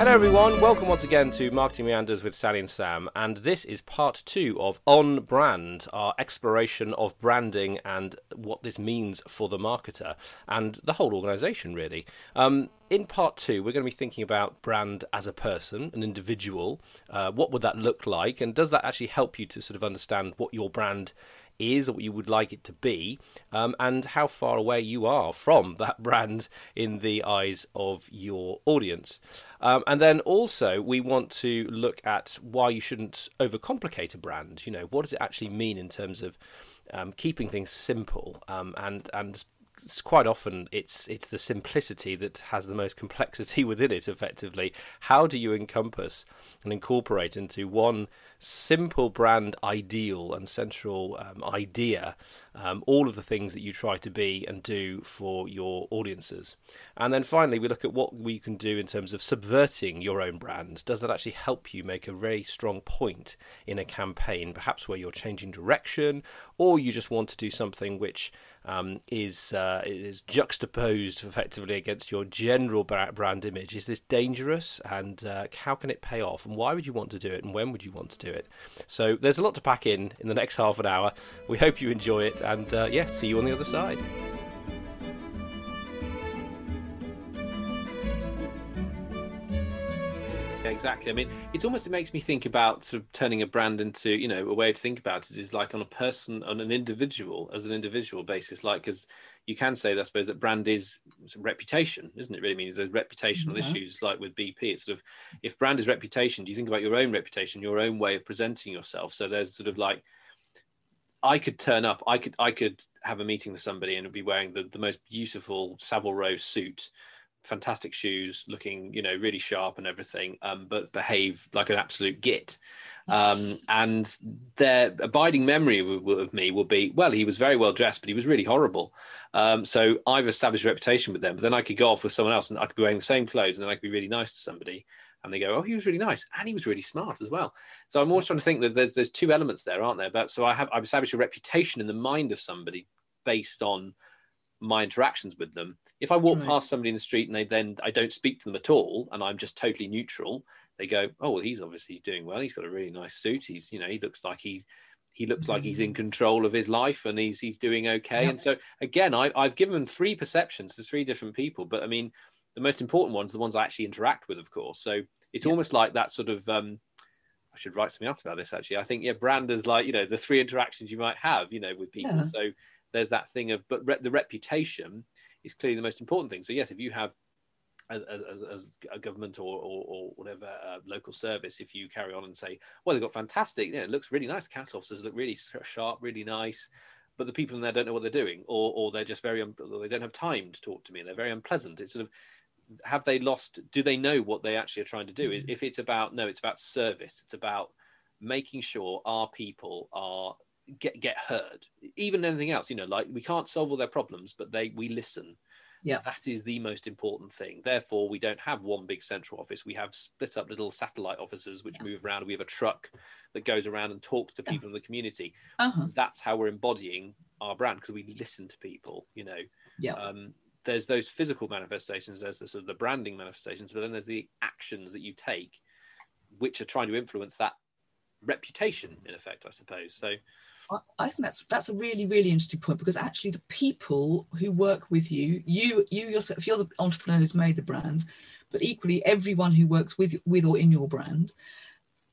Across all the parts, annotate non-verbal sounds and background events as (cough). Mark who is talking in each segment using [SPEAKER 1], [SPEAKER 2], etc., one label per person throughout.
[SPEAKER 1] Hello, everyone. Welcome once again to Marketing Meanders with Sally and Sam. And this is part two of On Brand, our exploration of branding and what this means for the marketer and the whole organization, really. Um, in part two, we're going to be thinking about brand as a person, an individual. Uh, what would that look like? And does that actually help you to sort of understand what your brand is or what you would like it to be, um, and how far away you are from (laughs) that brand in the eyes of your audience. Um, and then also, we want to look at why you shouldn't overcomplicate a brand. You know, what does it actually mean in terms of um, keeping things simple um, and and quite often it's it's the simplicity that has the most (laughs) complexity within it effectively how do you encompass and incorporate into one simple brand ideal and central um, idea um, all of the things that you try to be and do for your audiences. And then finally, we look at what we can do in terms of subverting your own brand. Does that actually help you make a very strong point in a campaign, perhaps where you're changing direction, or you just want to do something which um, is uh, is juxtaposed effectively against your general brand image? Is this dangerous, and uh, how can it pay off, and why would you want to do it, and when would you want to do it? So there's a lot to pack in in the next half an hour. We hope you enjoy it and uh, yeah, see you on the other side. Exactly. I mean, it's almost it makes me think about sort of turning a brand into, you know, a way to think about it is like on a person, on an individual, as an individual basis. Like, because you can say, I suppose, that brand is reputation, isn't it? Really, I mean, there's reputational yeah. issues like with BP. It's sort of if brand is reputation, do you think about your own reputation, your own way of presenting yourself? So there's sort of like I could turn up. I could I could have a meeting with somebody and be wearing the, the most beautiful Savile Row suit, fantastic shoes, looking you know really sharp and everything, um, but behave like an absolute git. Um, (laughs) and their abiding memory of me will be well, he was very well dressed, but he was really horrible. Um, so I've established a reputation with them. But then I could go off with someone else, and I could be wearing the same clothes, and then I could be really nice to somebody and they go, "Oh, he was really nice, and he was really smart as well." So I'm always trying to think that there's there's two elements there, aren't there? But so I have I've established a reputation in the mind of somebody based on my interactions with them. If I walk right. past somebody in the street and they then I don't speak to them at all, and I'm just totally neutral, they go, "Oh, well, he's obviously doing well. He's got a really nice suit. He's you know he looks like he." He looks like he's in mm. control of his life and he's he's doing okay. And so again, I, I've given three perceptions to three different people, but I mean, the most important ones are the ones I actually interact with, of course. So it's yeah. almost like that sort of. Um, I should write something else about this actually. I think yeah, brand is like you know the three interactions you might have, you know, with people. Yeah. So there's that thing of, but re- the reputation is clearly the most important thing. So yes, if you have as, as, as a government or, or, or whatever uh, local service, if you carry on and say, well, they've got fantastic, you know, it looks really nice. The council officers look really sharp, really nice but the people in there don't know what they're doing, or or they're just very un- they don't have time to talk to me, and they're very unpleasant. It's sort of have they lost do they know what they actually are trying to do mm-hmm. if it's about no it's about service it's about making sure our people are get get heard. Even anything else you know like we can't solve all their problems but they we listen.
[SPEAKER 2] Yeah.
[SPEAKER 1] That is the most important thing. Therefore we don't have one big central office. We have split up little satellite offices which yeah. move around. We have a truck that goes around and talks to people yeah. in the community. Uh-huh. that's how we're embodying our brand because we listen to people you know.
[SPEAKER 2] Yeah. Um,
[SPEAKER 1] there's those physical manifestations, there's the sort of the branding manifestations, but then there's the actions that you take, which are trying to influence that reputation, in effect, I suppose. So,
[SPEAKER 2] I think that's that's a really really interesting point because actually the people who work with you, you you yourself, if you're the entrepreneur who's made the brand, but equally everyone who works with with or in your brand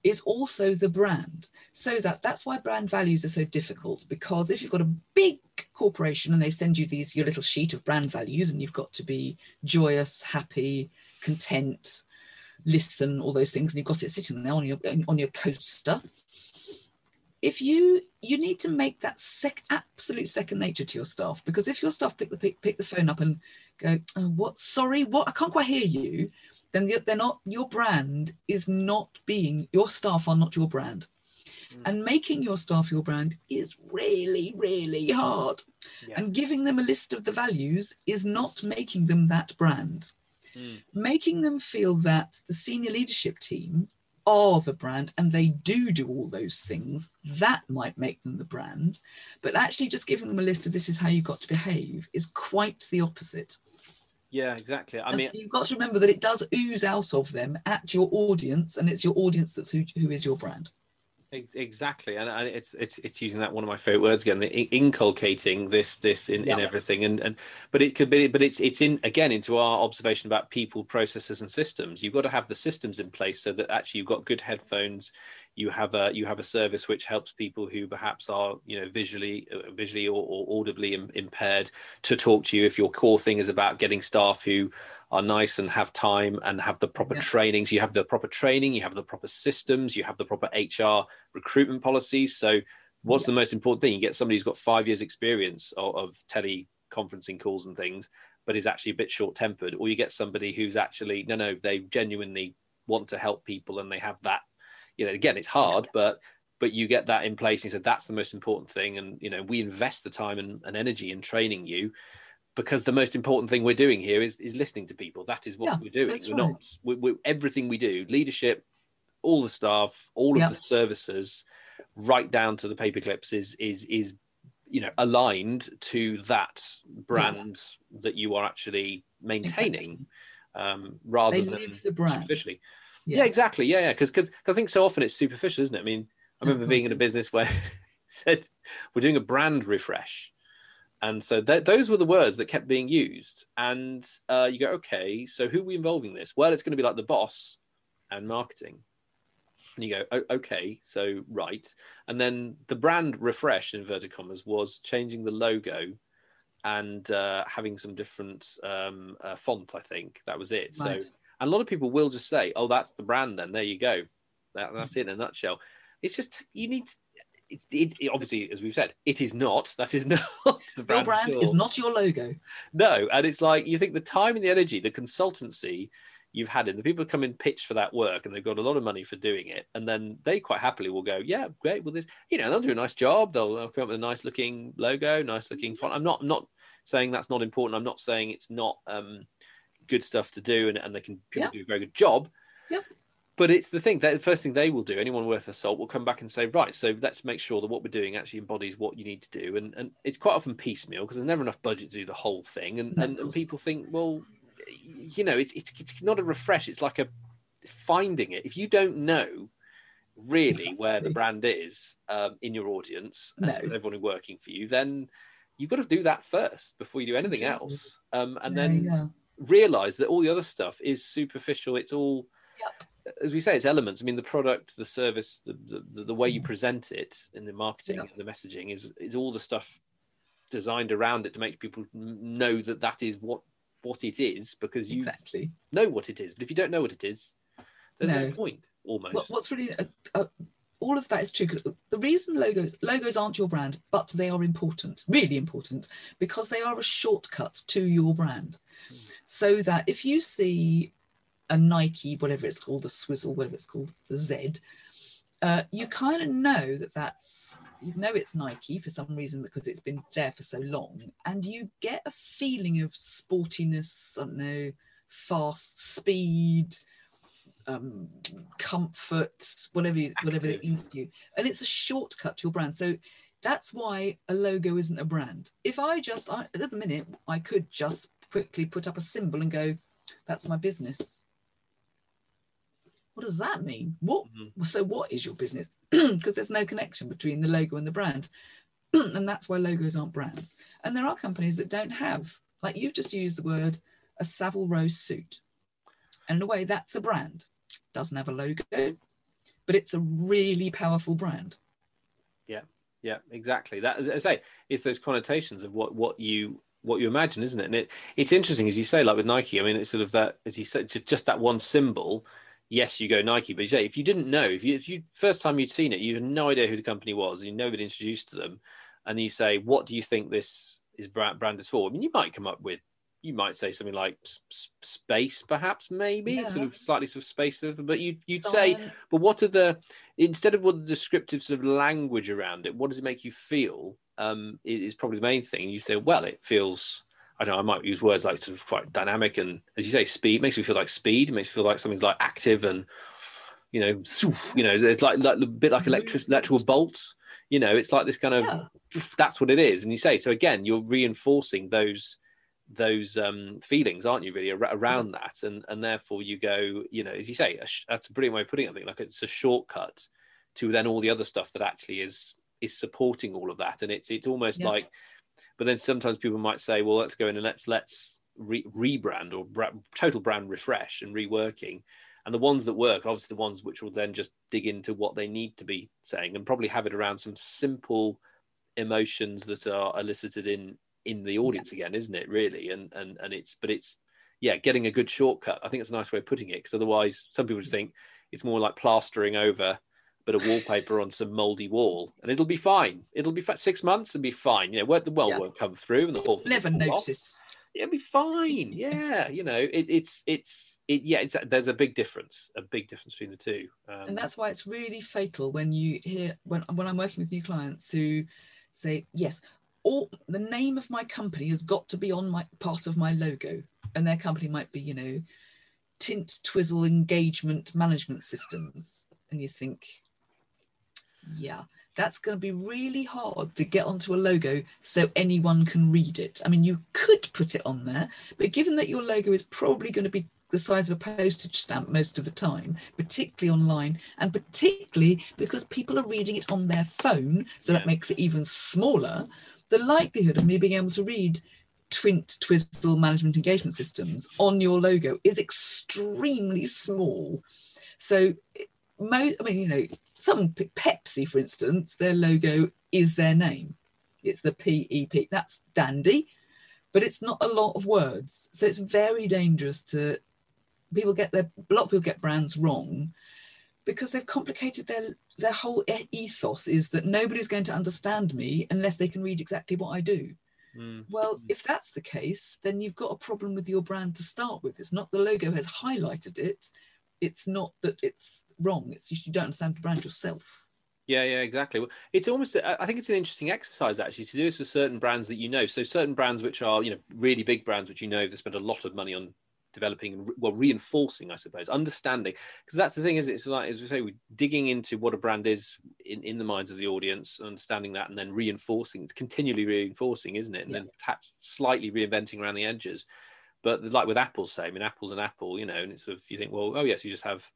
[SPEAKER 2] is also the brand. So that that's why brand values are so difficult because if you've got a big corporation and they send you these your little sheet of brand values and you've got to be joyous, happy, content, listen, all those things, and you've got it sitting there on your on your coaster. If you you need to make that sec, absolute second nature to your staff because if your staff pick the pick, pick the phone up and go, oh, what? Sorry, what? I can't quite hear you then they're not your brand is not being your staff are not your brand mm. and making your staff your brand is really really hard yeah. and giving them a list of the values is not making them that brand mm. making them feel that the senior leadership team are the brand and they do do all those things that might make them the brand but actually just giving them a list of this is how you got to behave is quite the opposite
[SPEAKER 1] Yeah, exactly. I
[SPEAKER 2] And
[SPEAKER 1] mean,
[SPEAKER 2] you've got to remember that it does ooze out of them at your audience, and it's your audience that's who, who is your brand.
[SPEAKER 1] Ex- Exactly, and, and it's it's it's using that one of my favorite words again, the inculcating this this in, in everything, and and but it could be, but it's it's in again into our observation about people, processes, and systems. You've got to have the systems in place so that actually you've got good headphones, you have a you have a service which helps people who perhaps are you know visually uh, visually or, or audibly impaired to talk to you. If your core thing is about getting staff who are nice and have time and have the proper
[SPEAKER 2] Yeah.
[SPEAKER 1] trainings, you have the proper training, you have the proper systems, you have the proper HR recruitment policies. So, what's the most important thing? You get somebody who's got five years' experience of, of teleconferencing calls and things, but is actually a bit short tempered, or you get somebody who's actually, no, no, they genuinely want to help people and they have that. You know, again, it's hard, but but you get that in place. And you said that's the most important thing, and you know, we invest the time and, and energy in training you because the most important thing we're doing here is is listening to people. That is what
[SPEAKER 2] Yeah,
[SPEAKER 1] we're doing. We're
[SPEAKER 2] right.
[SPEAKER 1] not we, we, everything we do, leadership, all the staff, all of the services, right down to the paper clips is is is you know aligned to that brand that you are actually maintaining
[SPEAKER 2] Exactly.
[SPEAKER 1] um, rather
[SPEAKER 2] They
[SPEAKER 1] than
[SPEAKER 2] the brand.
[SPEAKER 1] superficially.
[SPEAKER 2] Yeah.
[SPEAKER 1] Yeah, exactly. Yeah, yeah. Because because I think so often it's superficial, isn't it? I mean, I remember being in a business where (laughs) said we're doing a brand refresh, and so th- those were the words that kept being used. And uh, you go, okay, so who are we involving this? Well, it's going to be like the boss and marketing. And you go, oh, okay, so right. And then the brand refresh, in inverted commas, was changing the logo and uh, having some different um, uh, font. I think that was it. So and a lot of people will just say, "Oh, that's the brand." Then there you go. That, that's it in a nutshell. It's just you need. To, it, it, it- obviously, as we've said, it is not. That is (laughs) not the
[SPEAKER 2] Your
[SPEAKER 1] brand.
[SPEAKER 2] brand is not your logo.
[SPEAKER 1] No, and it's like you think the time and the energy, the consultancy you've had in the people come and pitch for that work, and they've got a lot of money for doing it, and then they quite happily will go, "Yeah, great. Well, this, you know, they'll do a nice job. They'll, they'll come up with a nice looking logo, nice looking font. I'm not I'm not saying that's not important. I'm not saying it's not um, good stuff to do, and, and they can people
[SPEAKER 2] Yep.
[SPEAKER 1] do a very good job.
[SPEAKER 2] Yep.
[SPEAKER 1] But it's the thing that the first thing they will do, anyone worth a salt will come back and say, right, so let's make sure that what we're doing actually embodies what you need to do. And and it's quite often piecemeal because there's never enough budget to do the whole thing. And, and, and people think, well, you know, it's, it's it's not a refresh, it's like a finding it. If you don't know really where the brand is um, in your audience and everyone who's working for you, then you've got to do that first before you do anything
[SPEAKER 2] Exactly.
[SPEAKER 1] else. Um, and then realize that all the other stuff is superficial. It's all,
[SPEAKER 2] Yep.
[SPEAKER 1] As we say, it's elements. I mean, the product, the service, the the, the way you
[SPEAKER 2] Mm.
[SPEAKER 1] present it in the marketing
[SPEAKER 2] Yep.
[SPEAKER 1] and the messaging is is all the stuff designed around it to make people know that that is what what it is because you
[SPEAKER 2] exactly.
[SPEAKER 1] know what it is. But if you don't know what it is, there's no,
[SPEAKER 2] No.
[SPEAKER 1] point almost.
[SPEAKER 2] What, what's really uh, uh, all of that is true because the reason logos logos aren't your brand, but they are important, really important, because they are a shortcut to your brand. So that if you see a Nike, whatever it's called, a Swizzle, whatever it's called, the Z, uh, you kind of know that that's you know it's Nike for some reason because it's been there for so long, and you get a feeling of sportiness. I don't know, fast speed, um, comfort, whatever whatever it means to you, and it's a shortcut to your brand. So that's why a logo isn't a brand. If I just I, at the minute I could just quickly put up a symbol and go, "That's my business." What does that mean? What
[SPEAKER 1] Mhm.
[SPEAKER 2] so? What is your business? (clears throat) Because there's no connection between the logo and the brand, (clears throat) and that's why logos aren't brands. And there are companies that don't have, like you've just used the word, a Savile Row suit, and in a way that's a brand. Doesn't have a logo, but it's a really powerful brand.
[SPEAKER 1] Yeah, yeah, exactly. That as I say, it's those connotations of what what you what you imagine, isn't it? And it it's interesting as you say, like with Nike. I mean, it's sort of that as you said, just, just that one symbol. Yes, you go Nike, but you say if you didn't know, if you if you first time you'd seen it, you had no idea who the company was, and you never been introduced to them, and you say, what do you think this is brand brand is for? I mean, you might come up with. You might say something like space, perhaps, maybe
[SPEAKER 2] Yeah.
[SPEAKER 1] sort of slightly sort of space, but you you'd say but what are the instead of what the descriptive sort of language around it? What does it make you feel? Um, is probably the main thing. You say, well, it feels. I don't know. I might use words like sort of quite dynamic and, as you say, speed makes me feel like speed. Makes me feel like something's like active and, you know, you know, it's like, like a bit like electric electrical bolts. You know, it's like this kind of
[SPEAKER 2] Yeah.
[SPEAKER 1] that's what it is. And you say so again. You're reinforcing those those um, feelings, aren't you? Really ar- around that, and and therefore you go, you know, as you say, a sh- that's a brilliant way of putting it. I think like it's a shortcut to then all the other stuff that actually is is supporting all of that, and it's it's almost
[SPEAKER 2] Yeah.
[SPEAKER 1] like. But then sometimes people might say, well, let's go in and let's let's re- rebrand or bra- total brand refresh and reworking. And the ones that work, obviously, the ones which will then just dig into what they need to be saying and probably have it around some simple emotions that are elicited in in the audience again, isn't it? Really, and and and it's but it's yeah, getting a good shortcut. I think it's a nice way of putting it because otherwise, some people just think it's more like plastering over bit of wallpaper on some moldy wall, and it'll be fine. It'll be fi- six months and be fine. You know, where the well
[SPEAKER 2] Yeah.
[SPEAKER 1] won't come through and the whole thing
[SPEAKER 2] Never
[SPEAKER 1] fall off.
[SPEAKER 2] notice.
[SPEAKER 1] It'll be fine. Yeah, you know, it, it's it's it. Yeah, it's there's a big difference, a big difference between the two. Um,
[SPEAKER 2] and that's why it's really fatal when you hear when when I'm working with new clients who say yes all the name of my company has got to be on my part of my logo and their company might be you know tint twizzle engagement management systems and you think yeah that's going to be really hard to get onto a logo so anyone can read it i mean you could put it on there but given that your logo is probably going to be the size of a postage stamp most of the time, particularly online, and particularly because people are reading it on their phone, so that makes it even smaller. The likelihood of me being able to read Twint Twizzle Management Engagement Systems on your logo is extremely small. So, mo- I mean, you know, some Pepsi, for instance, their logo is their name. It's the PEP. That's dandy, but it's not a lot of words. So it's very dangerous to people get their a lot of people get brands wrong because they've complicated their their whole e- ethos is that nobody's going to understand me unless they can read exactly what I do.
[SPEAKER 1] mm,
[SPEAKER 2] Well, if that's the case, then you've got a problem with your brand to start with. It's not the logo has highlighted it. It's not that it's wrong. It's just you don't understand the brand yourself.
[SPEAKER 1] Yeah, yeah, exactly. Well, It's almost, I think it's an interesting exercise actually to do this with certain brands that you know. So, certain brands which are, you know, really big brands which you know they spend a lot of money on developing and, well, reinforcing, I suppose, understanding. Because that's the thing, is it's like, as we say, we're digging into what a brand is in, in the minds of the audience, understanding that, and then reinforcing. It's continually reinforcing, isn't it? And
[SPEAKER 2] Yeah.
[SPEAKER 1] then perhaps slightly reinventing around the edges. But like with Apple, say, I mean, Apple's an Apple, you know, and it's sort of, you think, well, oh, yes, you just have,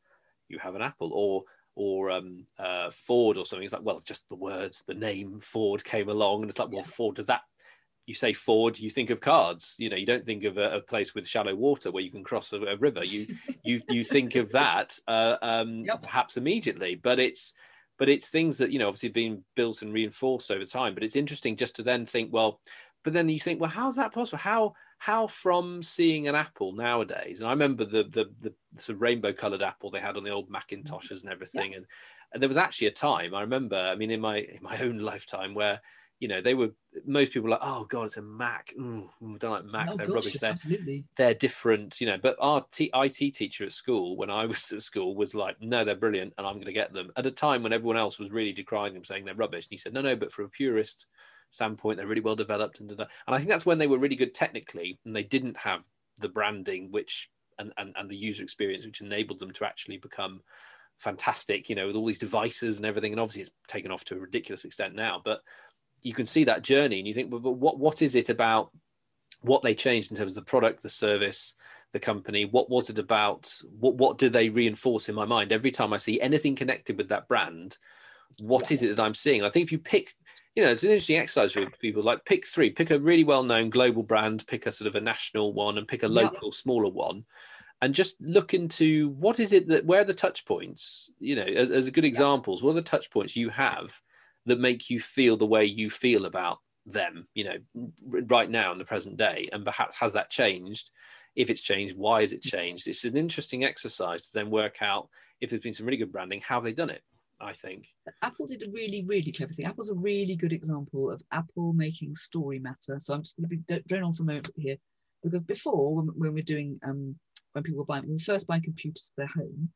[SPEAKER 1] you have an Apple. Or, or um, uh, Ford or something. It's like, well, it's just the words, the name Ford came along, and it's like, well,
[SPEAKER 2] Yeah.
[SPEAKER 1] Ford does that. You say Ford, you think of cards. You know, you don't think of a, a place with shallow water where you can cross a, a river. You (laughs) you you think of that uh, um,
[SPEAKER 2] Yep.
[SPEAKER 1] perhaps immediately, but it's but it's things that you know obviously been built and reinforced over time. But it's interesting just to then think, well, but then you think, well, how's that possible? How how from seeing an apple nowadays? And I remember the the the, sort of rainbow coloured apple they had on the old Macintoshes and everything, and and there was actually a time I remember. I mean, in my in my (laughs) own lifetime where you know they were most people were like, oh god, it's a Mac. Ooh, ooh, don't like Macs.
[SPEAKER 2] oh
[SPEAKER 1] They're
[SPEAKER 2] gosh,
[SPEAKER 1] rubbish. They're
[SPEAKER 2] absolutely.
[SPEAKER 1] they're different, you know. But our T- IT teacher at school, when I was (laughs) at school, was like, "No, they're brilliant, and I'm going to get them." At a time when everyone else was really decrying them, saying they're rubbish, and he said, "No, no, but for a purist standpoint, they're really well developed." And, and I think that's when they were really good technically, and they didn't have the branding, which and and, and the user experience, which enabled them to actually become fantastic. You know, with all these devices and everything, and obviously it's taken off to a ridiculous extent now, but you can see that journey, and you think, well, but what what is it about? what they changed in terms of the product, the service, the company. What was it about? What what do they reinforce in my mind every time I see anything connected with that brand? What is it that I'm seeing? I think if you pick, you know, it's an interesting exercise for people. Like pick three, pick a really well-known global brand, pick a sort of a national one, and pick a local, smaller one. And just look into what is it that where are the touch points, you know, as, as good examples, what are the touch points you have that make you feel the way you feel about them you know right now in the present day and perhaps has that changed if it's changed why has it mm. changed it's an interesting exercise to then work out if there's been some really good branding how have they done it i think
[SPEAKER 2] Apple did a really, really clever thing. Apple's a really good example of Apple making story matter. So I'm just going to be drone on for a moment here, because before, when, when we're doing, um, when people were buying, when we first buying computers for their home,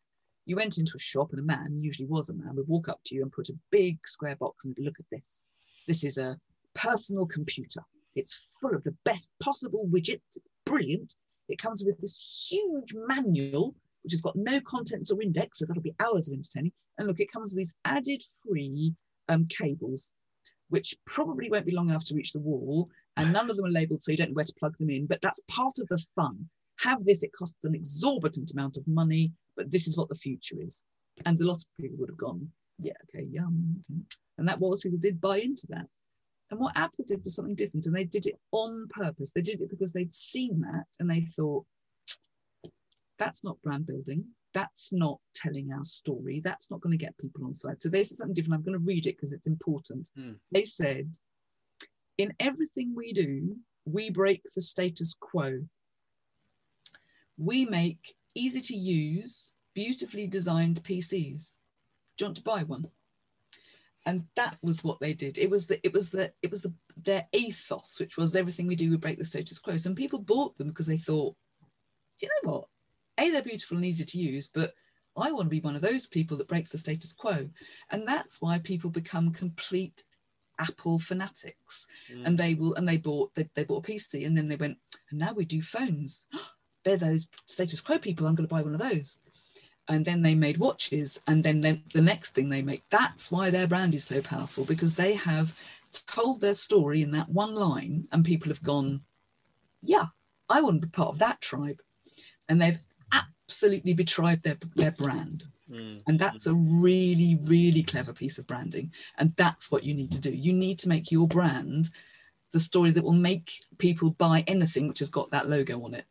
[SPEAKER 2] you went into a shop and a man, usually was a man, would walk up to you and put a big square box and look at this. This is a personal computer. It's full of the best possible widgets. It's brilliant. It comes with this huge manual, which has got no contents or index, so that'll be hours of entertaining. And look, it comes with these added free um, cables, which probably won't be long enough to reach the wall. and none of them are labeled, so you don't know where to plug them in. But that's part of the fun. Have this, it costs an exorbitant amount of money, but this is what the future is. And a lot of people would have gone, yeah, okay, yum. And that was people did buy into that. And what Apple did was something different, and they did it on purpose. They did it because they'd seen that and they thought, that's not brand building. That's not telling our story. That's not going to get people on side. So they said something different. I'm going to read it because it's important.
[SPEAKER 1] Mm.
[SPEAKER 2] They said, in everything we do, we break the status quo. We make easy to use, beautifully designed PCs. Do you want to buy one? And that was what they did. It was the it was the it was the their ethos, which was everything we do, we break the status quo. And people bought them because they thought, do you know what? A, they're beautiful and easy to use, but I want to be one of those people that breaks the status quo. And that's why people become complete Apple fanatics.
[SPEAKER 1] Mm.
[SPEAKER 2] And they will and they bought they, they bought a PC and then they went, and now we do phones. (gasps) They're those status quo people. I'm going to buy one of those. And then they made watches, and then the the next thing they make. That's why their brand is so powerful because they have told their story in that one line, and people have gone, "Yeah, I want to be part of that tribe," and they've absolutely betrayed their their brand.
[SPEAKER 1] Mm.
[SPEAKER 2] And that's a really, really clever piece of branding. And that's what you need to do. You need to make your brand the story that will make people buy anything which has got that logo on it.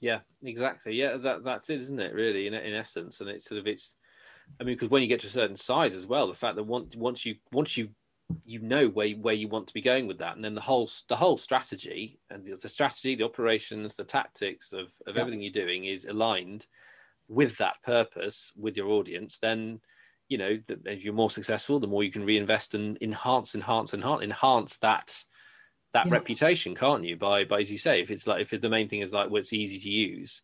[SPEAKER 1] Yeah, exactly. Yeah, that that's it, isn't it? Really, in in essence, and it's sort of it's. I mean, because when you get to a certain size as well, the fact that once once you once you you know where you- where you want to be going with that, and then the whole the whole strategy and the, the strategy, the operations, the tactics of of
[SPEAKER 2] Yeah.
[SPEAKER 1] everything you're doing is aligned with that purpose with your audience. Then you know that as you're more successful, the more you can reinvest and enhance, enhance, enhance, enhance that that
[SPEAKER 2] Yeah.
[SPEAKER 1] reputation, can't you? By by as you say, if it's like if the main thing is like well, easy to use,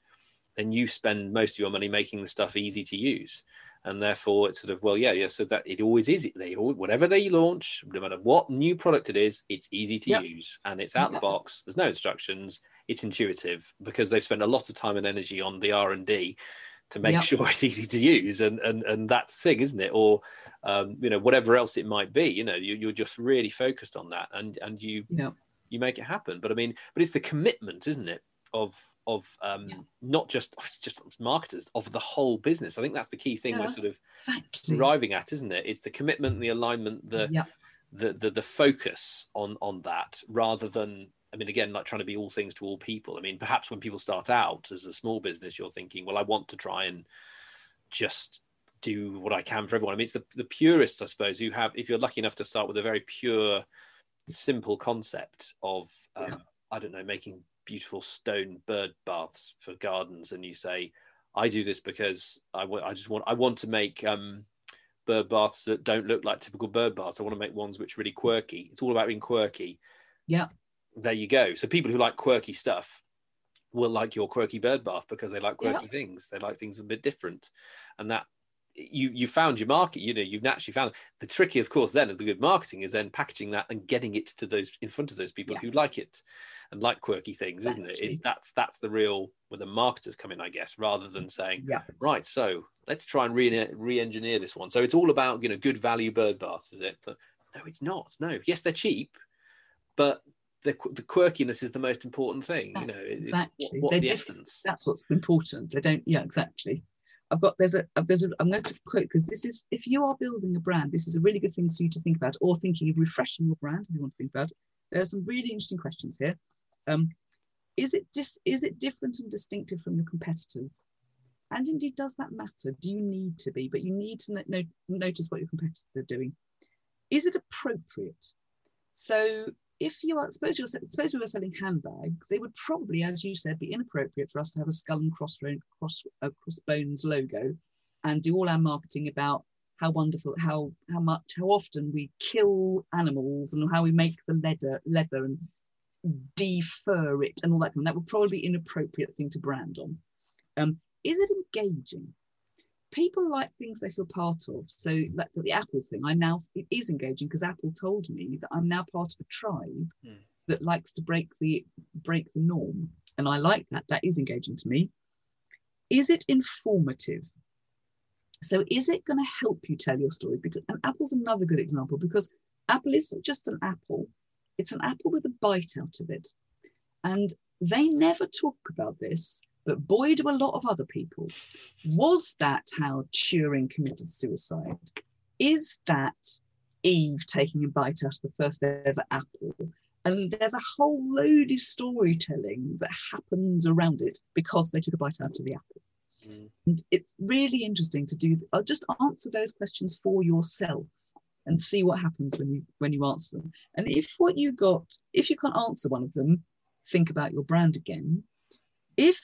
[SPEAKER 1] then you spend most of your money making the stuff easy to use, and therefore it's sort of well, yeah, yeah. So that it always is. They whatever they launch, no matter what new product it is, it's easy to
[SPEAKER 2] Yep.
[SPEAKER 1] use and it's out
[SPEAKER 2] Yep.
[SPEAKER 1] the box. There's no instructions. It's intuitive because they've spent a lot of time and energy on the R and D to make
[SPEAKER 2] Yep. (laughs)
[SPEAKER 1] sure it's easy to use and and and that's the thing isn't it or um, you know whatever else it might be you know you, you're just really focused on that and and you you make it happen but i mean but it's the commitment isn't it of of um
[SPEAKER 2] Yeah.
[SPEAKER 1] not just (laughs) just marketers of the whole business i think that's the key thing we're sort of
[SPEAKER 2] Exactly.
[SPEAKER 1] arriving at isn't it it's the commitment the alignment the
[SPEAKER 2] yeah.
[SPEAKER 1] the the, the focus on on that rather than I mean, again, like trying to be all things to all people. I mean, perhaps when people start out as a small business, you're thinking, well, I want to try and just do what I can for everyone. I mean, it's the, the purists, I suppose, who have, if you're lucky enough to start with a very pure, simple concept of, um,
[SPEAKER 2] Yeah.
[SPEAKER 1] I don't know, making beautiful stone bird baths for gardens, and you say, I do this because I want, I just want, I want to make, um, bird baths that don't look like typical bird baths. I want to make ones which are really quirky. It's all about being quirky.
[SPEAKER 2] Yeah.
[SPEAKER 1] There you go. So people who like quirky stuff will like your quirky bird bath because they like
[SPEAKER 2] Yeah.
[SPEAKER 1] quirky things. They like things a bit different. And that you you found your market, you know, you've naturally found the tricky, of course, then of the good marketing is then packaging that and getting it to those in front of those people
[SPEAKER 2] Yeah.
[SPEAKER 1] who like it and like quirky things, isn't it? It? That's that's the real where the marketers come in, I guess, rather than saying,
[SPEAKER 2] Yeah.
[SPEAKER 1] right, so let's try and re- re-engineer this one. So it's all about you know good value bird baths, is it? No, it's not. No, yes, they're cheap, but the the quirkiness is the most important thing. You know, it- what-
[SPEAKER 2] Exactly.
[SPEAKER 1] what's the
[SPEAKER 2] different.
[SPEAKER 1] essence?
[SPEAKER 2] That's what's important. They don't. Yeah, exactly. I've got there's a there's a I'm going to quote because this is if you are building a brand, this is a really good thing for you to think about, or thinking of refreshing your brand if you want to think about. it. There are some really interesting questions here. Um, is it dis, is it different and distinctive from your competitors? And indeed, does that matter? Do you need to be? But you need to no, notice what your competitors are doing. Is it appropriate? So if you are suppose you're suppose we were selling handbags, it would probably, as you said, be inappropriate for us to have a skull and cross uh, crossbones logo and do all our marketing about how wonderful, how how much, how often we kill animals and how we make the leather leather and defer it and all that. That would probably be inappropriate thing to brand on. Um, is it engaging? People like things they feel part of. So, like the Apple thing, I now it is engaging because Apple told me that I'm now part of a tribe
[SPEAKER 1] Hmm.
[SPEAKER 2] that likes to break the break the norm, and I like that. That is engaging to me. Is it informative? So, is it going to help you tell your story? Because and Apple's another good example because Apple isn't just an apple; it's an apple with a bite out of it. And they never talk about this, but boy, do a lot of other people. Was that how Turing committed suicide? Is that Eve taking a bite out of the first ever apple? And there's a whole load of storytelling that happens around it because they took a bite out of the apple. Mm. And it's really interesting to do. I'll uh, just answer those questions for yourself and see what happens when you when you answer them. And if what you got, if you can't answer one of them, think about your brand again. If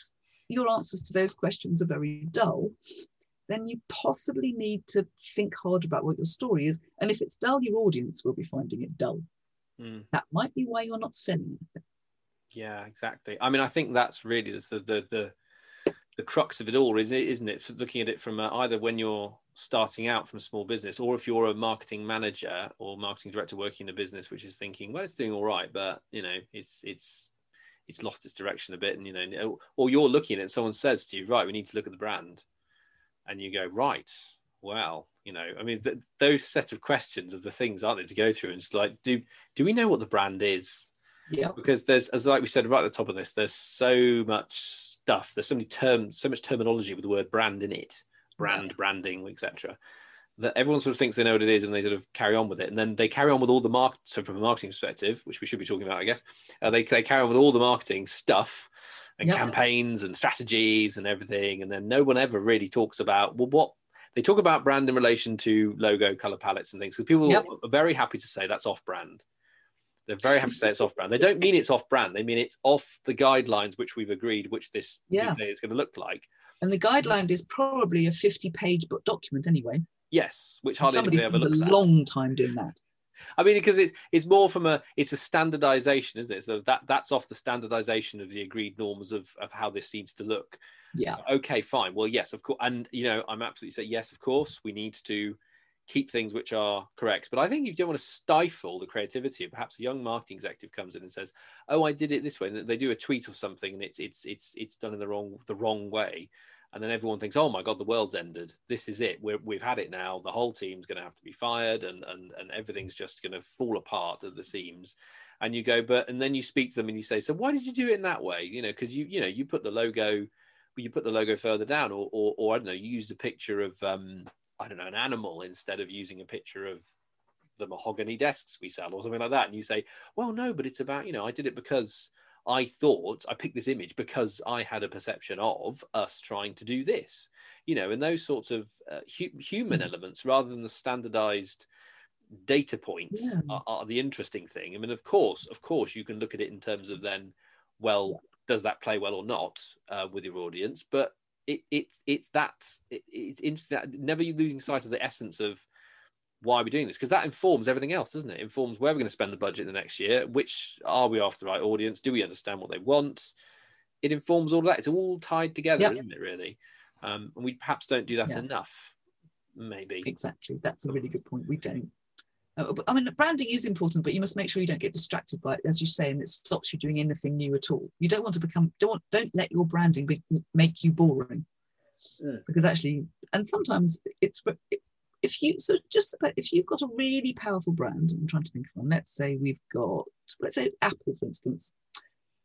[SPEAKER 2] your answers to those questions are very dull, then you possibly need to think hard about what your story is. And if it's dull, your audience will be finding it dull. Mm. That might be why you're not selling it.
[SPEAKER 1] Yeah, exactly. I mean, I think that's really the the the, the crux of it all, is it, isn't it? Looking at it from uh, either when you're starting out from a small business, or if you're a marketing manager or marketing director working in a business which is thinking, well, it's doing all right, but you know, it's it's it's lost its direction a bit, and you know, or you're looking at it, someone says to you, right, we need to look at the brand, and you go, right, well, you know, I mean, th- those set of questions are the things, aren't they, to go through, and it's like, do do we know what the brand is?
[SPEAKER 2] Yeah.
[SPEAKER 1] Because there's, as like we said right at the top of this, there's so much stuff. There's so many terms, so much terminology with the word brand in it brand, branding, etc. That everyone sort of thinks they know what it is and they sort of carry on with it. And then they carry on with all the market. So, from a marketing perspective, which we should be talking about, I guess, uh, they, they carry on with all the marketing stuff and yep. campaigns and strategies and everything. And then no one ever really talks about, well, what they talk about brand in relation to logo, color palettes, and things. Because people yep. are very happy to say that's off brand. They're very happy to say it's off brand. They don't mean it's off brand. They mean it's off the guidelines which we've agreed, which this yeah. is going to look like.
[SPEAKER 2] And the guideline is probably a 50 page document anyway.
[SPEAKER 1] Yes, which hardly
[SPEAKER 2] somebody
[SPEAKER 1] ever looks
[SPEAKER 2] a long time doing that.
[SPEAKER 1] I mean, because it's it's more from a it's a standardization, isn't it? So that that's off the standardization of the agreed norms of of how this needs to look.
[SPEAKER 2] Yeah.
[SPEAKER 1] So, okay, fine. Well, yes, of course, and you know, I'm absolutely saying yes, of course, we need to keep things which are correct. But I think you don't want to stifle the creativity. Of perhaps a young marketing executive comes in and says, "Oh, I did it this way," and they do a tweet or something, and it's it's it's it's done in the wrong the wrong way and then everyone thinks, "Oh my God, the world's ended. This is it. we have had it now. The whole team's going to have to be fired, and and and everything's just going to fall apart at the seams." And you go, but and then you speak to them and you say, "So why did you do it in that way? You know, because you you know you put the logo, you put the logo further down, or or, or I don't know, you used a picture of um, I don't know an animal instead of using a picture of the mahogany desks we sell or something like that." And you say, "Well, no, but it's about you know I did it because." I thought I picked this image because I had a perception of us trying to do this, you know, and those sorts of uh, hu- human mm. elements rather than the standardized data points yeah. are, are, the interesting thing. I mean, of course, of course, you can look at it in terms of then, well, yeah. does that play well or not uh, with your audience? But it, it it's that it, it's interesting. that Never losing sight of the essence of why are we doing this? Because that informs everything else, doesn't it? it? Informs where we're going to spend the budget the next year, which are we after the right audience? Do we understand what they want? It informs all of that. It's all tied together, yep. isn't it, really? Um, and we perhaps don't do that yeah. enough, maybe.
[SPEAKER 2] Exactly. That's a really good point. We don't. Uh, I mean, branding is important, but you must make sure you don't get distracted by it, as you say, and it stops you doing anything new at all. You don't want to become, don't, want, don't let your branding be, make you boring. Mm. Because actually, and sometimes it's if you so just about if you've got a really powerful brand, I'm trying to think of one. Let's say we've got let's say Apple, for instance.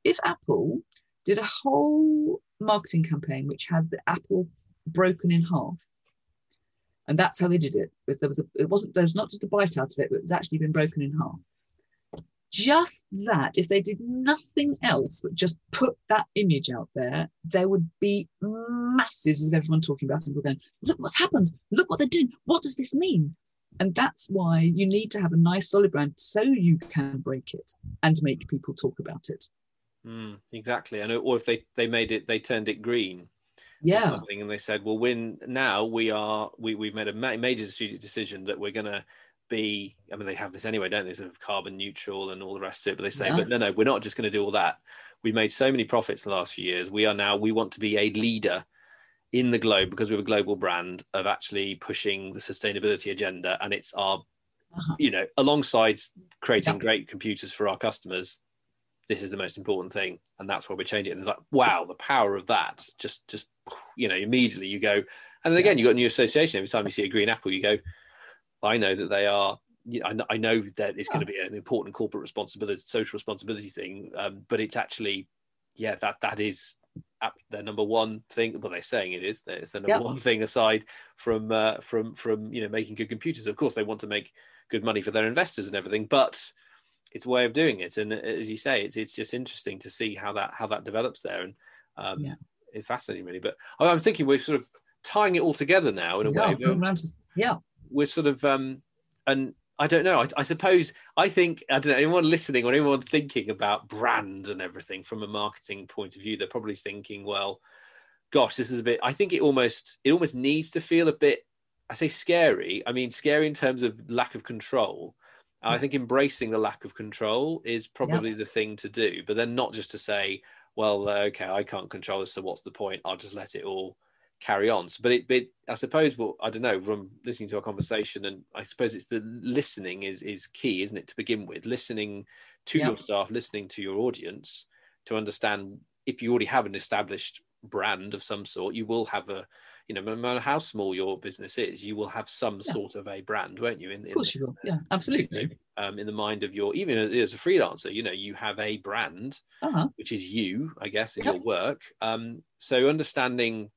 [SPEAKER 2] If Apple did a whole marketing campaign which had the apple broken in half, and that's how they did it. Was there was a it wasn't there was not just a bite out of it, but it was actually been broken in half just that, if they did nothing else but just put that image out there, there would be masses of everyone talking about it people going, look what's happened, look what they're doing, what does this mean? And that's why you need to have a nice solid brand so you can break it and make people talk about it.
[SPEAKER 1] Mm, exactly. And or if they, they made it, they turned it green.
[SPEAKER 2] Yeah.
[SPEAKER 1] Something, and they said, well, when now we are, we, we've made a major strategic decision that we're going to be i mean they have this anyway don't they sort of carbon neutral and all the rest of it but they say yeah. but no no we're not just going to do all that we've made so many profits in the last few years we are now we want to be a leader in the globe because we have a global brand of actually pushing the sustainability agenda and it's our uh-huh. you know alongside creating yeah. great computers for our customers this is the most important thing and that's why we're changing it and it's like wow the power of that just just you know immediately you go and then again yeah. you've got a new association every time you see a green apple you go I know that they are you know, I, know, I know that it's going to be an important corporate responsibility, social responsibility thing, um, but it's actually, yeah, that that is their number one thing. Well, they're saying it is. It's the number yep. one thing aside from uh, from from you know making good computers. Of course, they want to make good money for their investors and everything, but it's a way of doing it. And as you say, it's it's just interesting to see how that how that develops there, and um, yeah. it's fascinating, really. But I'm thinking we're sort of tying it all together now in a
[SPEAKER 2] yeah,
[SPEAKER 1] way.
[SPEAKER 2] Yeah,
[SPEAKER 1] we're sort of um, and I don't know. I, I, suppose I think I don't know. Anyone listening or anyone thinking about brand and everything from a marketing point of view, they're probably thinking, well, gosh, this is a bit. I think it almost it almost needs to feel a bit. I say scary. I mean scary in terms of lack of control. Yeah. I think embracing the lack of control is probably yeah. the thing to do. But then not just to say, well, okay, I can't control this, so what's the point? I'll just let it all carry on. So, but it, but I suppose, well, I don't know, from listening to our conversation, and I suppose it's the listening is is key, isn't it, to begin with? Listening to yeah. your staff, listening to your audience, to understand if you already have an established brand of some sort, you will have a, you know, no matter how small your business is, you will have some yeah. sort of a brand, won't you?
[SPEAKER 2] In, in of course, the, you will. Yeah, absolutely.
[SPEAKER 1] Um, in the mind of your, even as a freelancer, you know, you have a brand, uh-huh. which is you, I guess, in yep. your work. Um, so understanding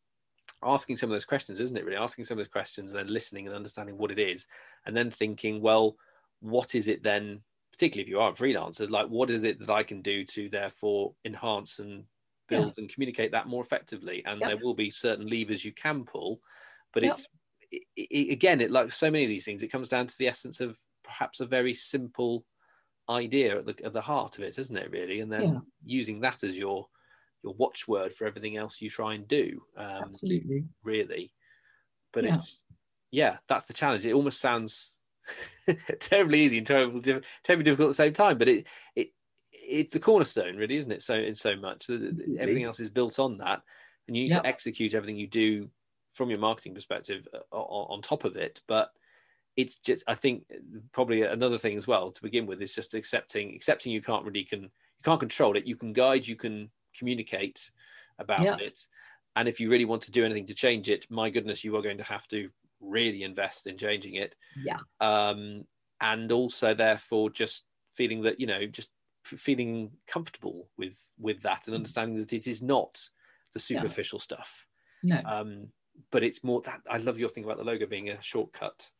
[SPEAKER 1] asking some of those questions, isn't it? Really asking some of those questions and then listening and understanding what it is, and then thinking, well, what is it then? Particularly if you are a freelancer, like what is it that I can do to therefore enhance and build yeah. and communicate that more effectively? And yep. there will be certain levers you can pull, but yep. it's it, it, again, it like so many of these things, it comes down to the essence of perhaps a very simple idea at the, at the heart of it, isn't it? Really, and then yeah. using that as your your watchword for everything else you try and do.
[SPEAKER 2] Um, Absolutely.
[SPEAKER 1] Really. But yeah. it's, yeah, that's the challenge. It almost sounds (laughs) terribly easy and terribly, terribly difficult at the same time, but it, it, it's the cornerstone, really, isn't it? So in so much that everything else is built on that, and you need yep. to execute everything you do from your marketing perspective uh, on, on top of it. But it's just, I think, probably another thing as well to begin with is just accepting, accepting you can't really can, you can't control it. You can guide, you can communicate about yeah. it. And if you really want to do anything to change it, my goodness, you are going to have to really invest in changing it.
[SPEAKER 2] Yeah.
[SPEAKER 1] Um, and also, therefore, just feeling that you know, just feeling comfortable with with that and mm. understanding that it is not the superficial stuff.
[SPEAKER 2] No.
[SPEAKER 1] Um, but it's more that I love your thing about the logo being a shortcut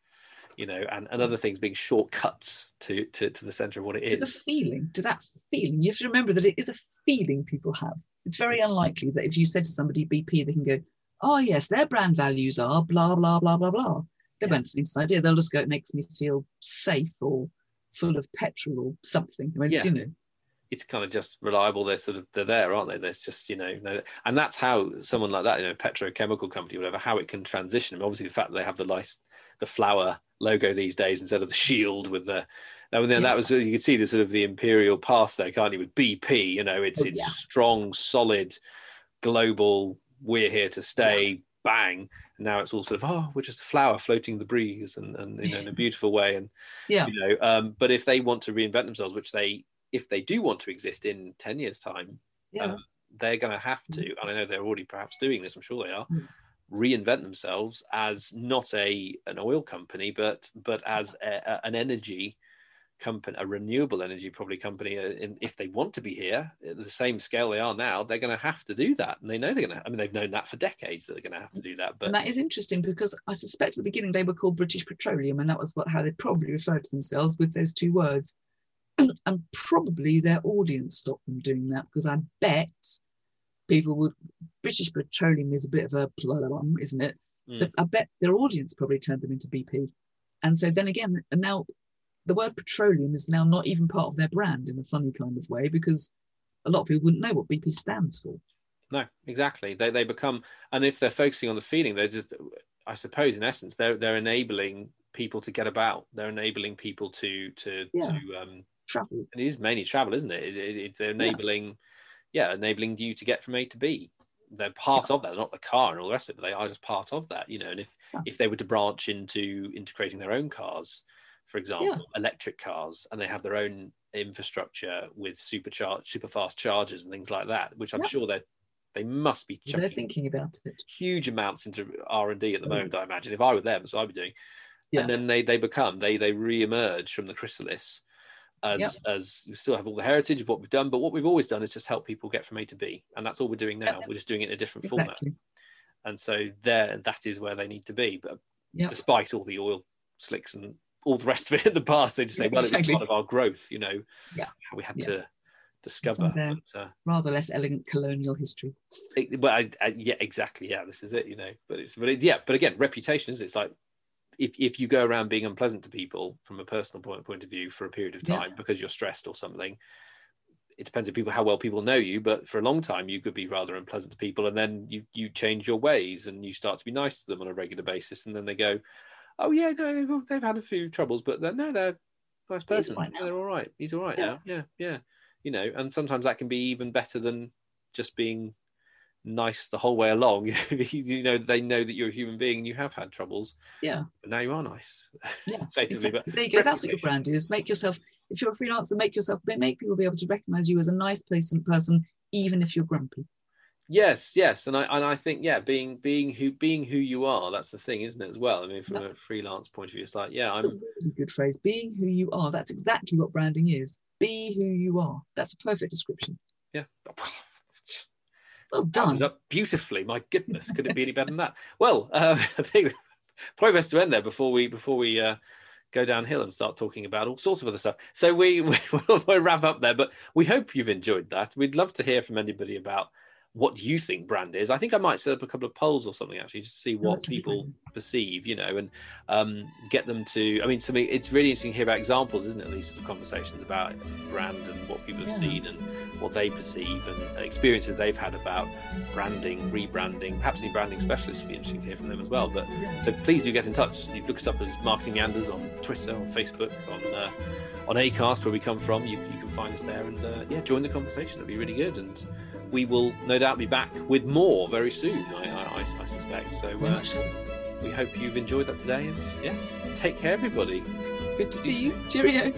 [SPEAKER 1] you know, and, and other things being shortcuts to, to, to the center of what it is.
[SPEAKER 2] The feeling, to that feeling, you have to remember that it is a feeling people have. It's very unlikely that if you said to somebody BP, they can go, oh, yes, their brand values are blah, blah, blah, blah, blah. They yeah. won't it's an idea. They'll just go, it makes me feel safe or full of petrol or something. I mean, yeah. you know,
[SPEAKER 1] it's kind of just reliable. They're sort of they're there, aren't they? There's just you know, and that's how someone like that, you know, petrochemical company, whatever, how it can transition. I mean, obviously, the fact that they have the lice, the flower logo these days instead of the shield with the and then yeah. that was you could see the sort of the imperial past there can't you with bp you know it's oh, it's yeah. strong solid global we're here to stay yeah. bang and now it's all sort of oh we're just a flower floating the breeze and, and you know in a (laughs) beautiful way and
[SPEAKER 2] yeah
[SPEAKER 1] you know um, but if they want to reinvent themselves which they if they do want to exist in 10 years time yeah. Um, they're going to have to mm. and i know they're already perhaps doing this i'm sure they are mm reinvent themselves as not a an oil company, but but as a, a, an energy company, a renewable energy probably company. Uh, in, if they want to be here at the same scale they are now, they're going to have to do that, and they know they're going to. I mean, they've known that for decades that they're going to have to do that. But
[SPEAKER 2] and that is interesting because I suspect at the beginning they were called British Petroleum, and that was what how they probably referred to themselves with those two words. (clears throat) and probably their audience stopped them doing that because I bet people would British Petroleum is a bit of a plum, isn't it? Mm. So I bet their audience probably turned them into BP. And so then again, and now the word petroleum is now not even part of their brand in a funny kind of way because a lot of people wouldn't know what BP stands for.
[SPEAKER 1] No, exactly. They they become and if they're focusing on the feeling, they're just I suppose in essence they're they're enabling people to get about. They're enabling people to to yeah. to um
[SPEAKER 2] travel.
[SPEAKER 1] It is mainly travel, isn't it? it, it it's enabling. Yeah yeah, enabling you to get from A to B. They're part yeah. of that, not the car and all the rest of it, but they are just part of that, you know. And if yeah. if they were to branch into integrating their own cars, for example, yeah. electric cars, and they have their own infrastructure with supercharge, super fast chargers and things like that, which I'm sure they're they must be
[SPEAKER 2] they're thinking about it
[SPEAKER 1] huge amounts into r&d at the mm. moment i imagine if i were them so i'd be doing and then they they become they they re-emerge from the chrysalis as
[SPEAKER 2] Yep.
[SPEAKER 1] as we still have all the heritage of what we've done, but what we've always done is just help people get from A to B, and that's all we're doing now.
[SPEAKER 2] Yep.
[SPEAKER 1] We're just doing it in a different format, and so there that is where they need to be. But
[SPEAKER 2] Yep.
[SPEAKER 1] despite all the oil slicks and all the rest of it in the past, they just say, well, it was part of our growth, you know,
[SPEAKER 2] Yeah.
[SPEAKER 1] how we had to discover. But, uh,
[SPEAKER 2] Rather less elegant colonial history.
[SPEAKER 1] it, well, I, I, yeah, exactly. Yeah, this is it. You know, but it's, but it's, yeah, but again, reputation is it's like if if you go around being unpleasant to people from a personal point point of view for a period of
[SPEAKER 2] Yeah.
[SPEAKER 1] time because you're stressed or something. It depends on people how well people know you, but for a long time you could be rather unpleasant to people, and then you you change your ways and you start to be nice to them on a regular basis, and then they go, "Oh yeah, no, they've, they've had a few troubles, but they're, no, they're a nice person. Yeah,
[SPEAKER 2] now."
[SPEAKER 1] they're all right. He's all right
[SPEAKER 2] Yeah.
[SPEAKER 1] now. Yeah, yeah. You know, and sometimes that can be even better than just being nice the whole way along. (laughs) you know, they know that you're a human being and you have had troubles.
[SPEAKER 2] Yeah.
[SPEAKER 1] But now you are nice. (laughs)
[SPEAKER 2] Yeah. Exactly.
[SPEAKER 1] But
[SPEAKER 2] There you go. That's what your brand is. Make yourself, if you're a freelancer, make yourself, make people be able to recognize you as a nice, pleasant person, even if you're grumpy.
[SPEAKER 1] Yes, yes, and I and I think yeah, being being who being who you are, that's the thing, isn't it? As well. I mean, from a freelance point of view, it's like yeah,
[SPEAKER 2] That's a
[SPEAKER 1] I'm
[SPEAKER 2] really good phrase. Being who you are. That's exactly what branding is. Be who you are. That's a perfect description.
[SPEAKER 1] yeah. (laughs)
[SPEAKER 2] Well done.
[SPEAKER 1] up beautifully. My goodness, could it be any better than that? Well, um, (laughs) I think probably best to end there before we before we uh, go downhill and start talking about all sorts of other stuff. So we (laughs) we will wrap up there, but we hope you've enjoyed that. We'd love to hear from anybody about what you think brand is. I think I might set up a couple of polls or something actually to see what
[SPEAKER 2] that's
[SPEAKER 1] people perceive, you know, and um, get them to. I mean, to me, it's really interesting to hear about examples, isn't it? These sort of conversations about brand and what people have
[SPEAKER 2] Yeah.
[SPEAKER 1] seen and what they perceive and experiences they've had about branding, rebranding, perhaps any branding specialists would be interesting to hear from them as well. But so please do get in touch. You look us up as Marketing Meanders on Twitter, on Facebook, on uh, on Acast, where we come from. You, you can find us there and uh, yeah, join the conversation. It'll be really good, and we will no doubt be back with more very soon. I, I, I, I suspect. So uh,
[SPEAKER 2] so.
[SPEAKER 1] we hope you've enjoyed that today, and yes, take care, everybody.
[SPEAKER 2] Good to see you. Cheerio.